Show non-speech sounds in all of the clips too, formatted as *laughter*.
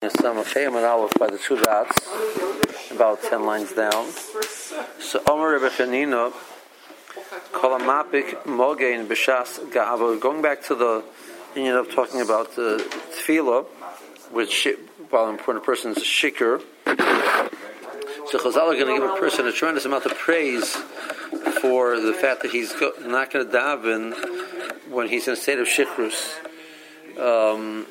Samachayim and Aleph by the two dots, about ten lines down. So Omer Rebbe Chanina, Kolamapik Mogein B'Shas Ga'avo. Going back to the union of talking about the tefillah, which while important person is a shikr. So Chazal are going to give a person a tremendous amount of praise for the fact that he's not going to daven when he's in a state of shikrus. Um,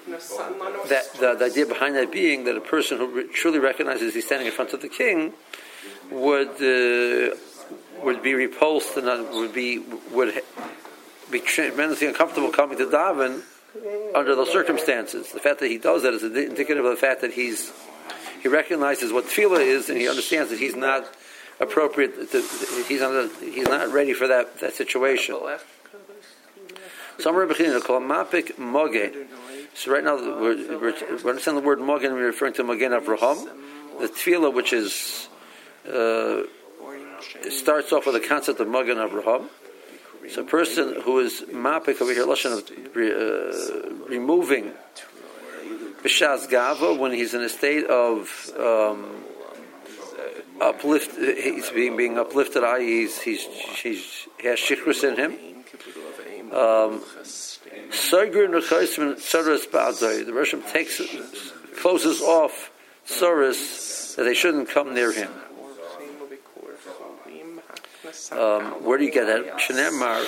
that the, the, idea behind that being that a person who truly recognizes he's standing in front of the king would uh, would be repulsed and would be would be tremendously uncomfortable coming to daven under those circumstances. The fact that he does that is indicative of the fact that he's he recognizes what tefillah is and he understands that he's not appropriate. To, he's not he's not ready for that that situation. So right now we're, we're, we're understanding the word mogen. We're referring to mogen Avraham, the tefillah, which is uh, starts off with the concept of mogen Avraham. So a person who is mapik over here, lashon of uh, removing b'shas gava when he's in a state of um, uplift, he's being being uplifted. I.e., he's, he's, he's he has shikrus in him. Um, the Russian takes closes off Soros that they shouldn't come near him. Um, where do you get that? Shnemar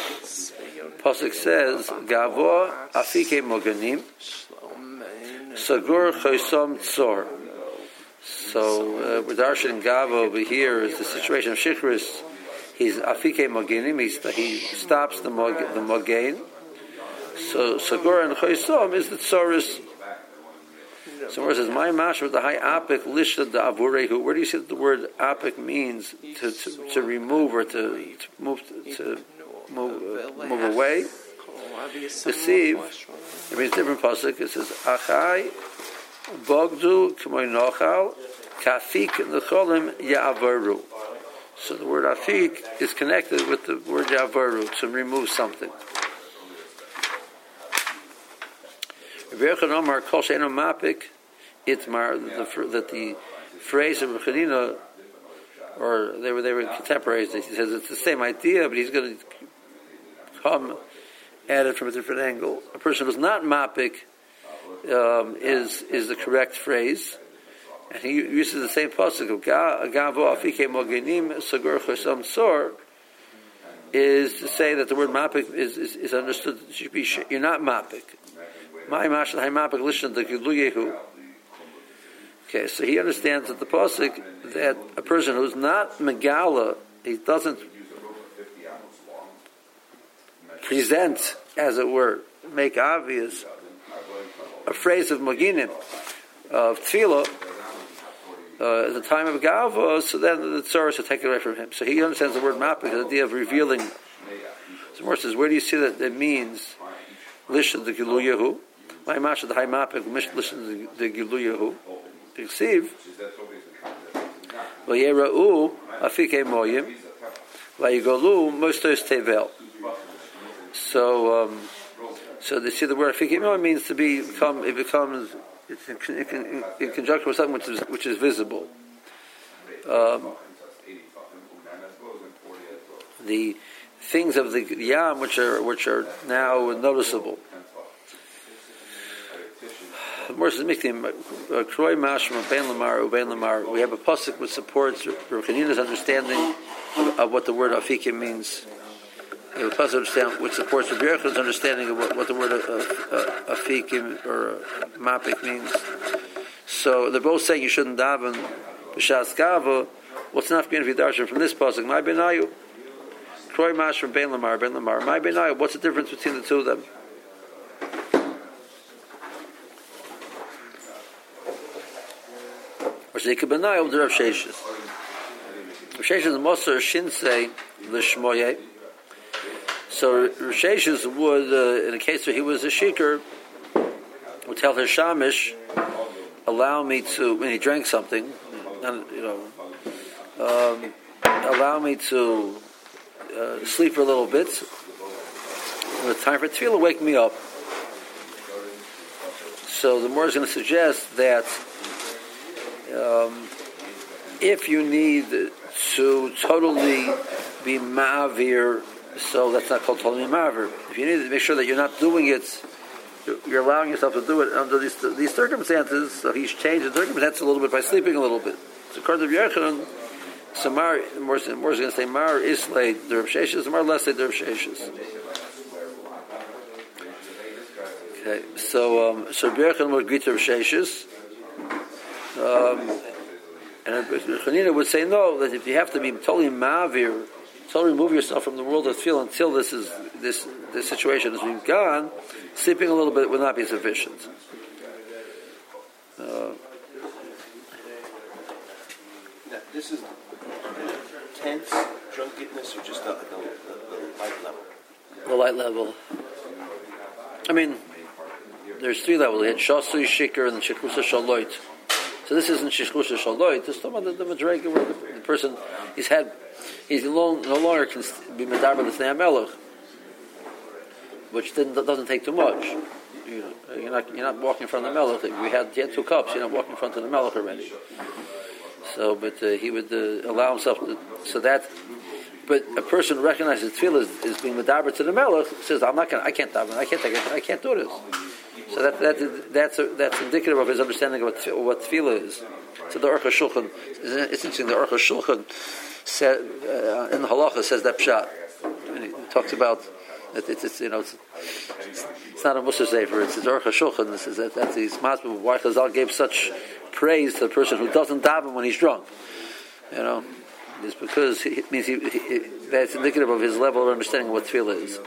Pasuk says Gavo Afike Moganim Sagur Chaysom Tzor. So uh, with Darshan Gavo over here is the situation of Shikris he's afike mogenim. He stops the mog, the. So sagor and choisom is the tsaris. So where says my mash with the high apik lishad the avurehu. Where do you see that the word apik means to, to, to remove or to, to move to, move, uh, move away? Deceive. It means different pasuk. It says achai bogdu k'moy nochal kafik necholim ya'avaru. So the word afik is connected with the word yavaru to remove something. Itmar that the phrase of Rechanina, or they were they were contemporaries. He says it's the same idea, but he's going to come at it from a different angle. A person who's not mapik um, is is the correct phrase. And he uses the same pasuk Gavo Afike Mogenim Sagur Chosam Sor is to say that the word mapik is, is, is understood. Should be, you're not mapik. My mashal mapik listen to Giluyehu. Okay, so he understands that the pasuk that a person who's not megala, he doesn't present, as it were, make obvious a phrase of maginim of tefillah uh, at the time of Gava, so then the Tsaras will take away from him. So he understands the word map because the idea of revealing. So more says, where do you see that it means listen the Gilu Yehu? My masha the high map listen the Gilu Yehu. Receive. Vayera'u afike moyim. Vayigolu mostos tevel. So, um, so they see the word afike moyim means to be, become, it becomes it's in, in, in, conjunction with something which is which is visible. Um, the things of the yam which are which are now noticeable. Uh, we have a pasuk which supports Ruchanina's understanding of, of, what the word afikim means. We have a pasuk which supports Rabbi Yochanan's understanding of what, what the word uh, uh, afikim or uh, mapik means. So they're both saying you shouldn't daven b'shas gava. What's not being darshan from this pasuk? My benayu. Kroy mash from Ben Lamar, Ben Lamar. My benayu. What's the difference between the two of them? Or Zika benayu, the Rav Sheshes. Rav Sheshes Moser Shinsei l'shmoyeh. So Risheshes would, uh, in a case where he was a shikr, would tell his shamish, allow me to, when he drank something, and, you know, um, allow me to uh, sleep for a little bit. When it's time for tefillah, wake me up. So the more is going to suggest that um, if you need to totally be ma'avir, so that's not called totally ma'avir. If you need to make sure that you're not doing it, you're allowing yourself to do it under these, these circumstances, so he's changed the circumstances a little bit by sleeping a little bit. So according to Yochanan, Samar, more, is going to say Mar Islay Derb Sheshes, Mar Lesay Derb Sheshes. Okay, so um, so Birchan would agree to Sheshes. Um, and Chanina would say no, that if you have to be totally mavir, totally remove yourself from the world of feel until this is this this situation has been gone, sleeping a little bit would not be sufficient. Uh, this is tense drunkenness or just the, the, the, the light level? The light level. I mean, there's three levels. You had Shasui Shikr and Shikusa Shaloit. So this isn't Shikusa Shaloit. Is talking about the, the Madrega where the, the, person, he's had, he's no, no longer can be Medarba the Snei Melech, which doesn't take too much. You are not, you're not walking in front of the Melech. We had, he had two cups, you're not walking in front of the Melech already. So, but uh, he would uh, allow himself to, so that, but a person recognizes tefillah is, is being medaber to the melech, says, I'm not going I can't daven, I can't take it, I can't do this. So that, that, that's, a, that's indicative of his understanding of what, what tefillah is. So the Aruch Shulchan, it's interesting, the Aruch Shulchan said, uh, in the halacha says that pshat. And he talks about, that it's, it's, you know, it's, it's not a Musa Sefer, it's the Aruch Shulchan, this is, that, that's the Masbim, why Chazal gave such praise to the person who doesn't daven when he's drunk. You know, it's because it means he, he, that's indicative of his level of understanding of what tefillah is.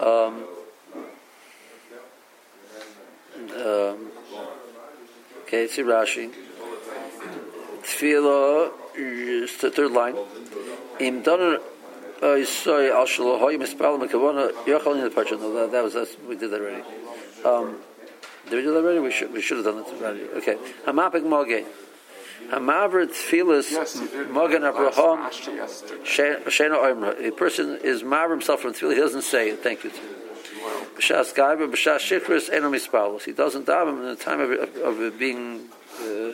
Um, um, okay, see Rashi. Tefillah the third line. Im doner sorry, al shalohoy mispal mekavona yochal in the parsha. No, that was that's, we did that already. Um, did we do that already? We should we should have done it already. Okay. Hamapik moge. Hamaver tefillas mogen abraham shena oimra. A person is maver himself from tefillah. He doesn't say it. Thank you. B'shas gaiva b'shas shikris eno mispalos. He doesn't daven in the time of, of, of being uh,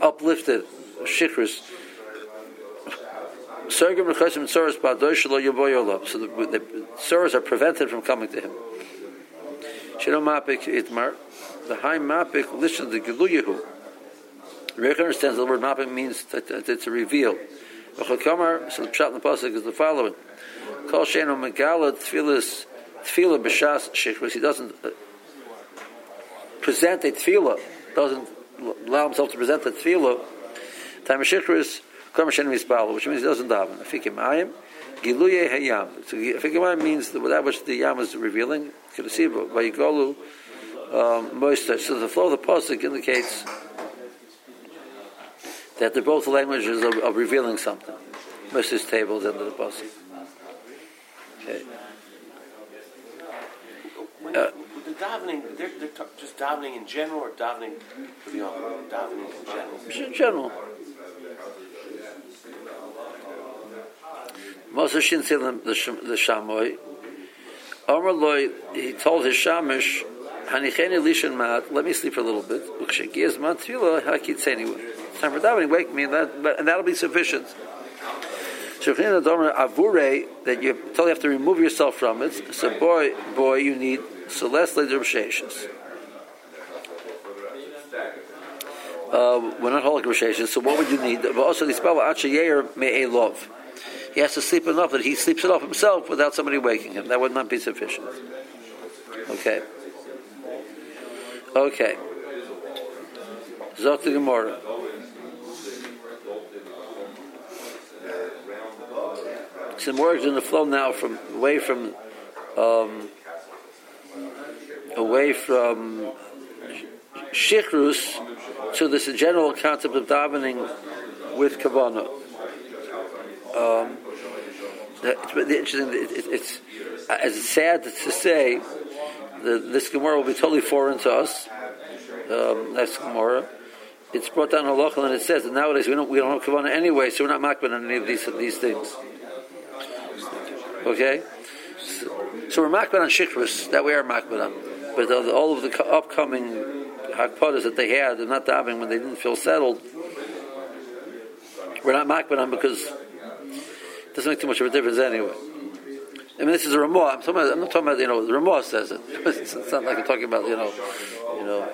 uplifted. Shikris. So the, the are prevented from coming to him. Shino mapik itmar. The high mapik listen to Giluyahu. Rebbe understands the word mapik means that it's a reveal. So the pshat in the pasuk is the following. Kol sheno megala tfilas tefillah b'shas shikros. He doesn't uh, present a tefillah, doesn't allow himself to present a tefillah. Time of shikros, kamer sheno mispalo, which means he doesn't daven. Afikim ayim. Giluye hayam. So afikim means that, which the yam is revealing. Could see by Yigolu um. So the flow of the pasuk indicates that they're both languages of, of revealing something. Moses tables under the pasuk. Okay. Uh, the davening, they're, they're just davening in general, or davening for the davening in general. In general. Moses Shin the the Shamoy. Amar Loy, he told his Shamish, Hanicheni Lishan Mat, let me sleep for a little bit. Ukshekiyaz Mat Tfila, Hakitzeni. It's time for davening, wake me, and, that, and that'll be sufficient. Shechin Adomer Avure, that you totally have to remove yourself from it. So, boy, boy, you need Celeste Shashis. Uh, we're not holy Shashis, so what would you need? But also, the spell Me'e Love he has to sleep enough that he sleeps it off himself without somebody waking him. That would not be sufficient. Okay. Okay. Zok the Gemara. Some words in the flow now from away from um, away from shichrus to this general concept of davening with kavanah. Um, it's interesting. It, it's as sad to say that this Gemara will be totally foreign to us. Um, that's Gemara. It's brought down in Halachah and it says that nowadays we don't we don't have kavanah anyway, so we're not makban on any of these these things. Okay, so, so we're makban on shikhrus that we are makban on. but the, all of the upcoming hakpadas that they had, they're not davening when they didn't feel settled. We're not makbid on because it doesn't make too much of a difference anyway. I mean, this is a Ramah. I'm, I'm not talking about, you know, the Ramah says it. It's, *laughs* it's not like I'm talking about, you know, you know.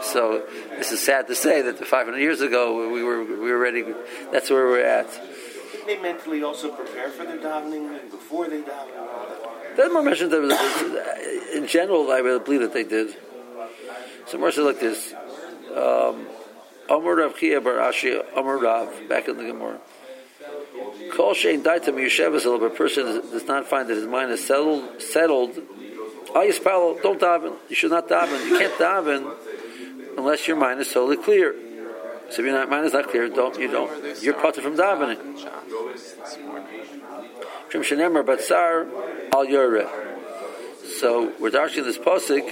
So this is sad to say that 500 years ago we were we were ready. That's where we're at. Didn't they mentally also prepare for their davening before they daven and all? There's more mentioned that in general. I really believe that they did. So more like this. Um, Amar Rav Chia Bar Ashi Amar Rav back in the Gemara. Kol shein daitam yeshevas a person does not find that his mind is settled. Settled. Ayis Palo, don't daven. You should not daven. You can't daven unless your mind is totally clear. So if your mind is not clear, don't you don't you're cut from davening. Shem shenemar batzar al yoreh. So we're dashing this pasuk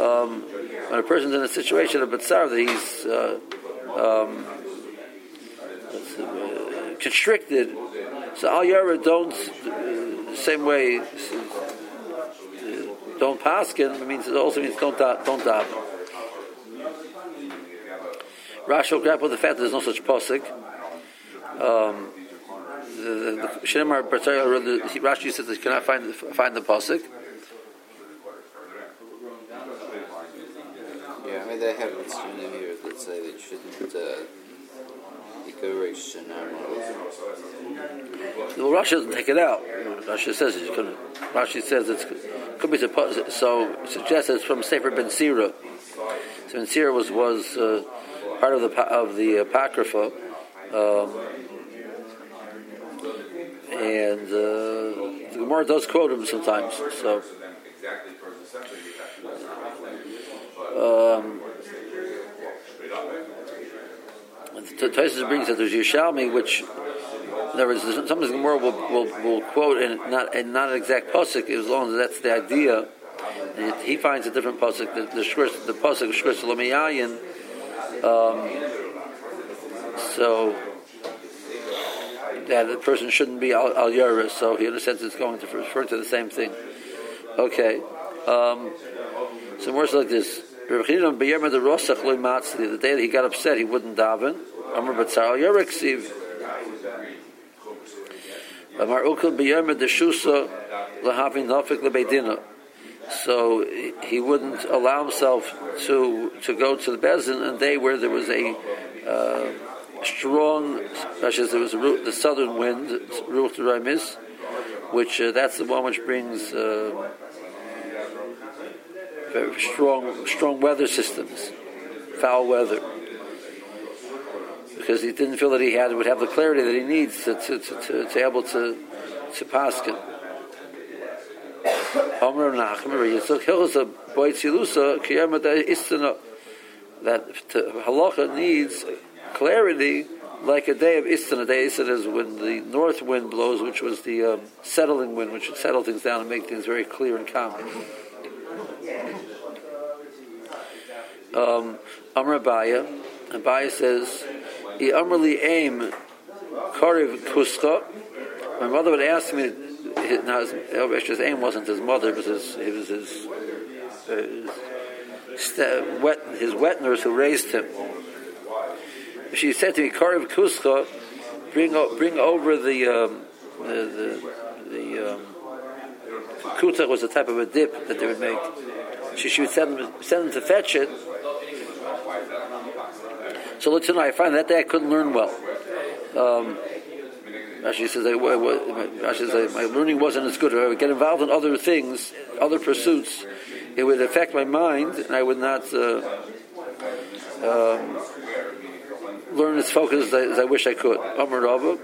um, when a person's in a situation of batzar that he's uh, um, uh, constricted. So al yoreh don't uh, same way. uh, Don't paskin. Means it also means don't da, don't daven. Rashi will grapple with the fact that there's no such posik. Um, the, the, the Rashi says that you cannot find find the posik. Yeah, I mean they have it in here that say they shouldn't uh. Well, Rashi doesn't take it out. Rashi says it. Could, Rashi says it's could be supposed. So it suggests it's from Sefer Ben Sira. So Ben Sira was was uh, part of the of the apocrypha, um, and uh, the Gemara does quote him sometimes. So. Um, T- Tosfos brings that there's Yerushalmi, which in other words, sometimes the Gemara will, will, will quote and not and not an exact pasuk as long as that's the idea. And he finds a different pasuk. The the, the pasuk Shkurs Lomiyayin. Um, so that the person shouldn't be al, al so he understands it's going to refer to the same thing. Okay. Um, some words like this. The day that he got upset, he wouldn't daven. Amr Batzar al Yorek Siv. Amar Ukal B'Yom Deshusa Lahavin Nafik Lebeidina. So he wouldn't allow himself to to go to the Bezin and day where there was a uh, strong, especially as there was the southern wind, which uh, that's the one which brings uh, very strong strong weather systems, foul weather because he didn't feel that he had would have the clarity that he needs to to, to, to, to able to to paskin. Omer Yitzchak Tzilusa Istana that to, halacha needs clarity like a day of Istana. A day of is when the north wind blows, which was the um, settling wind, which would settle things down and make things very clear and calm. Um, Amr Abaye, Abaye says, "I Amrli aim Kariv Kuska." My mother would ask me. His, now, his, his aim wasn't his mother; it was his. It was his. Uh, his, st- wet, his who raised him. She said to me, "Kariv Kuska, bring bring over the um, the the, the um, kuta was a type of a dip that they would make. She, she would send them, send them to fetch it. So let's know. I find that day I couldn't learn well. Um, Rashi says, I, I, Rashi says my learning wasn't as good. If I would get involved in other things, other pursuits, it would affect my mind, and I would not uh, um, learn as focused as I, as I wish I could. Rava.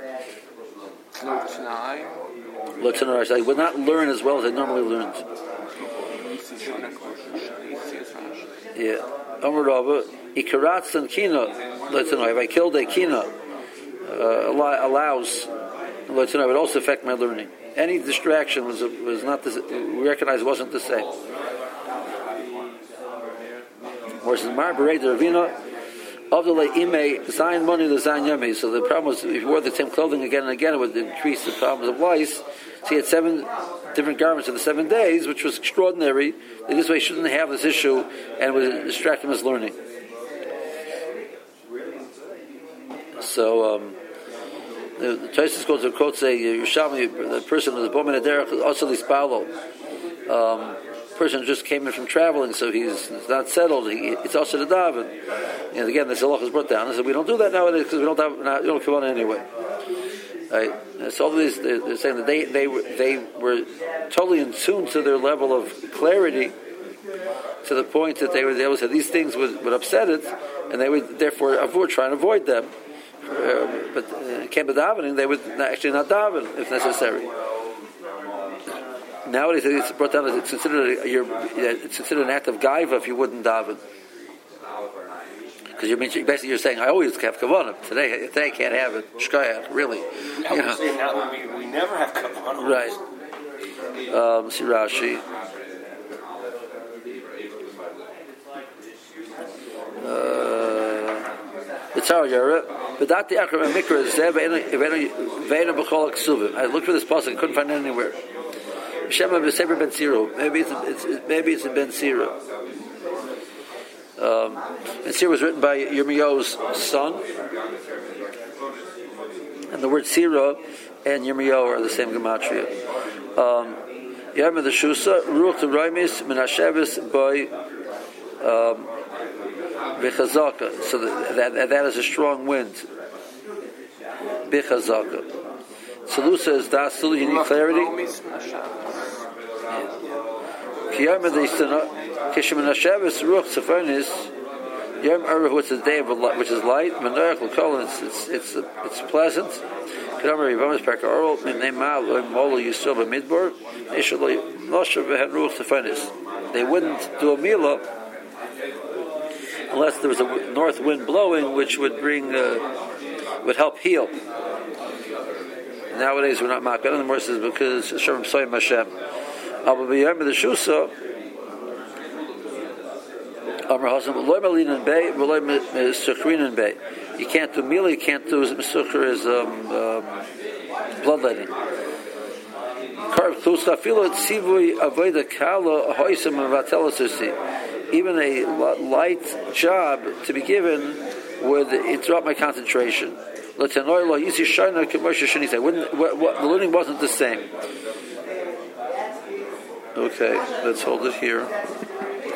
Looks I would not learn as well as I normally learned. Yeah. Amar Rava. Ikaratz and kina. If I killed a kina, uh, allows. It would also affect my learning. Any distraction was was not the, we recognize wasn't the same. Whereas in Mar Ravina, of the ime zayin money the zayin yami. So the problem was if you wore the same clothing again and again, it would increase the problems of lice. So he had seven different garments in the seven days, which was extraordinary. In this way, he shouldn't have this issue and would distract him as learning. So, um, the, Tosis goes to quote say Yerushalmi, the person was born in derech is also lispalo. Um, person just came in from traveling, so he's not settled. He, it's also the daven. And again, this halach is brought down. So we don't do that nowadays because we don't have, not, we don't come on anyway. Right? And so all these they're, saying that they they were they were totally in tune to their level of clarity to the point that they were able to say these things would, would upset it, and they would therefore avoid try and avoid them. Uh, but uh, can't be davening, they would actually not daven if necessary. Nowadays, it's brought down as it's considered a, you're, it's considered an act of gaiva if you wouldn't daven. Because you're basically you're saying I always have kavanah. Today, today I can't have it. Shkayach, really. Now You know. saying we, we never have kavanah. Right. Um, see Rashi. Uh, It's hard, Yara. The. I looked for this pasuk, couldn't find it anywhere. Shema Ben Siro. Maybe it's, it's, maybe it's in Ben Siro. Um, and Siro was written by Yirmiyahu's son. And the word Sira and Yirmiyahu are the same gematria. Um, Yom the Shusa, Ruach to Raimis, Menashevis by um, Bichazaka. So that, that, that is a strong wind. Bichazaka. Salusa is das, still you need clarity. Kiyama the Istana, Kishimanashevis, Ruach Tzefonis, Yom Erev, which is day of which is light. Menoach L'Kol, it's it's it's it's pleasant. Kedamar Yivamis Pekar Oral, Minei Mal, Molo Yisrael Tzefonis. They wouldn't do a milah unless there was a north wind blowing, which would bring uh, would help heal. Nowadays, we're not makbet anymore. This is because Shem Soyim Hashem. Abu B'Yom the Shusa. Amr Hasan, Loy Malin Bay, Loy Sukrin and Bay. You can't do meal, you can't do Mesukher is um, um, bloodletting. Karb Klusa Filo Tzivui Avoida Kala Hoisam Vatelasusi. Even a light job to be given would interrupt my concentration. What, what, the learning wasn't the same. Okay, let's hold it here.